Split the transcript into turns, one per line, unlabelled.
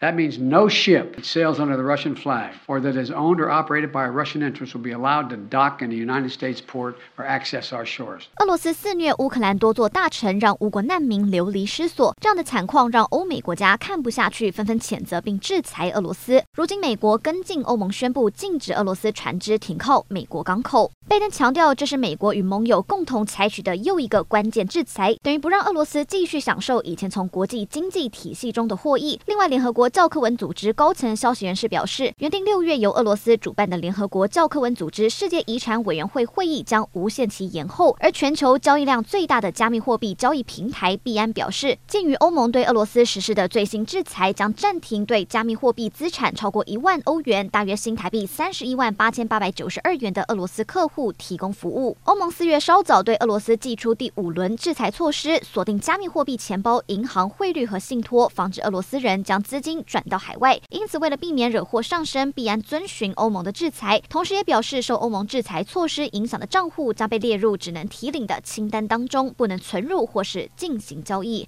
That means no ship that sails under the Russian flag or that is owned or operated by a Russian interest will be allowed to dock in a United States port or access our shores.
俄罗斯肆虐乌克兰多座大城，让无国难民流离失所。这样的惨况让欧美国家看不下去，纷纷谴责并制裁俄罗斯。如今，美国跟进欧盟宣布禁止俄罗斯船只停靠美国港口。拜登强调，这是美国与盟友共同采取的又一个关键制裁，等于不让俄罗斯继续享受以前从国际经济体系中的获益。另外，联合国。教科文组织高层消息人士表示，原定六月由俄罗斯主办的联合国教科文组织世界遗产委员会会议将无限期延后。而全球交易量最大的加密货币交易平台币安表示，鉴于欧盟对俄罗斯实施的最新制裁，将暂停对加密货币资产超过一万欧元（大约新台币三十一万八千八百九十二元）的俄罗斯客户提供服务。欧盟四月稍早对俄罗斯祭出第五轮制裁措施，锁定加密货币钱包、银行汇率和信托，防止俄罗斯人将资金。转到海外，因此为了避免惹祸上身，必然遵循欧盟的制裁，同时也表示受欧盟制裁措施影响的账户将被列入只能提领的清单当中，不能存入或是进行交易。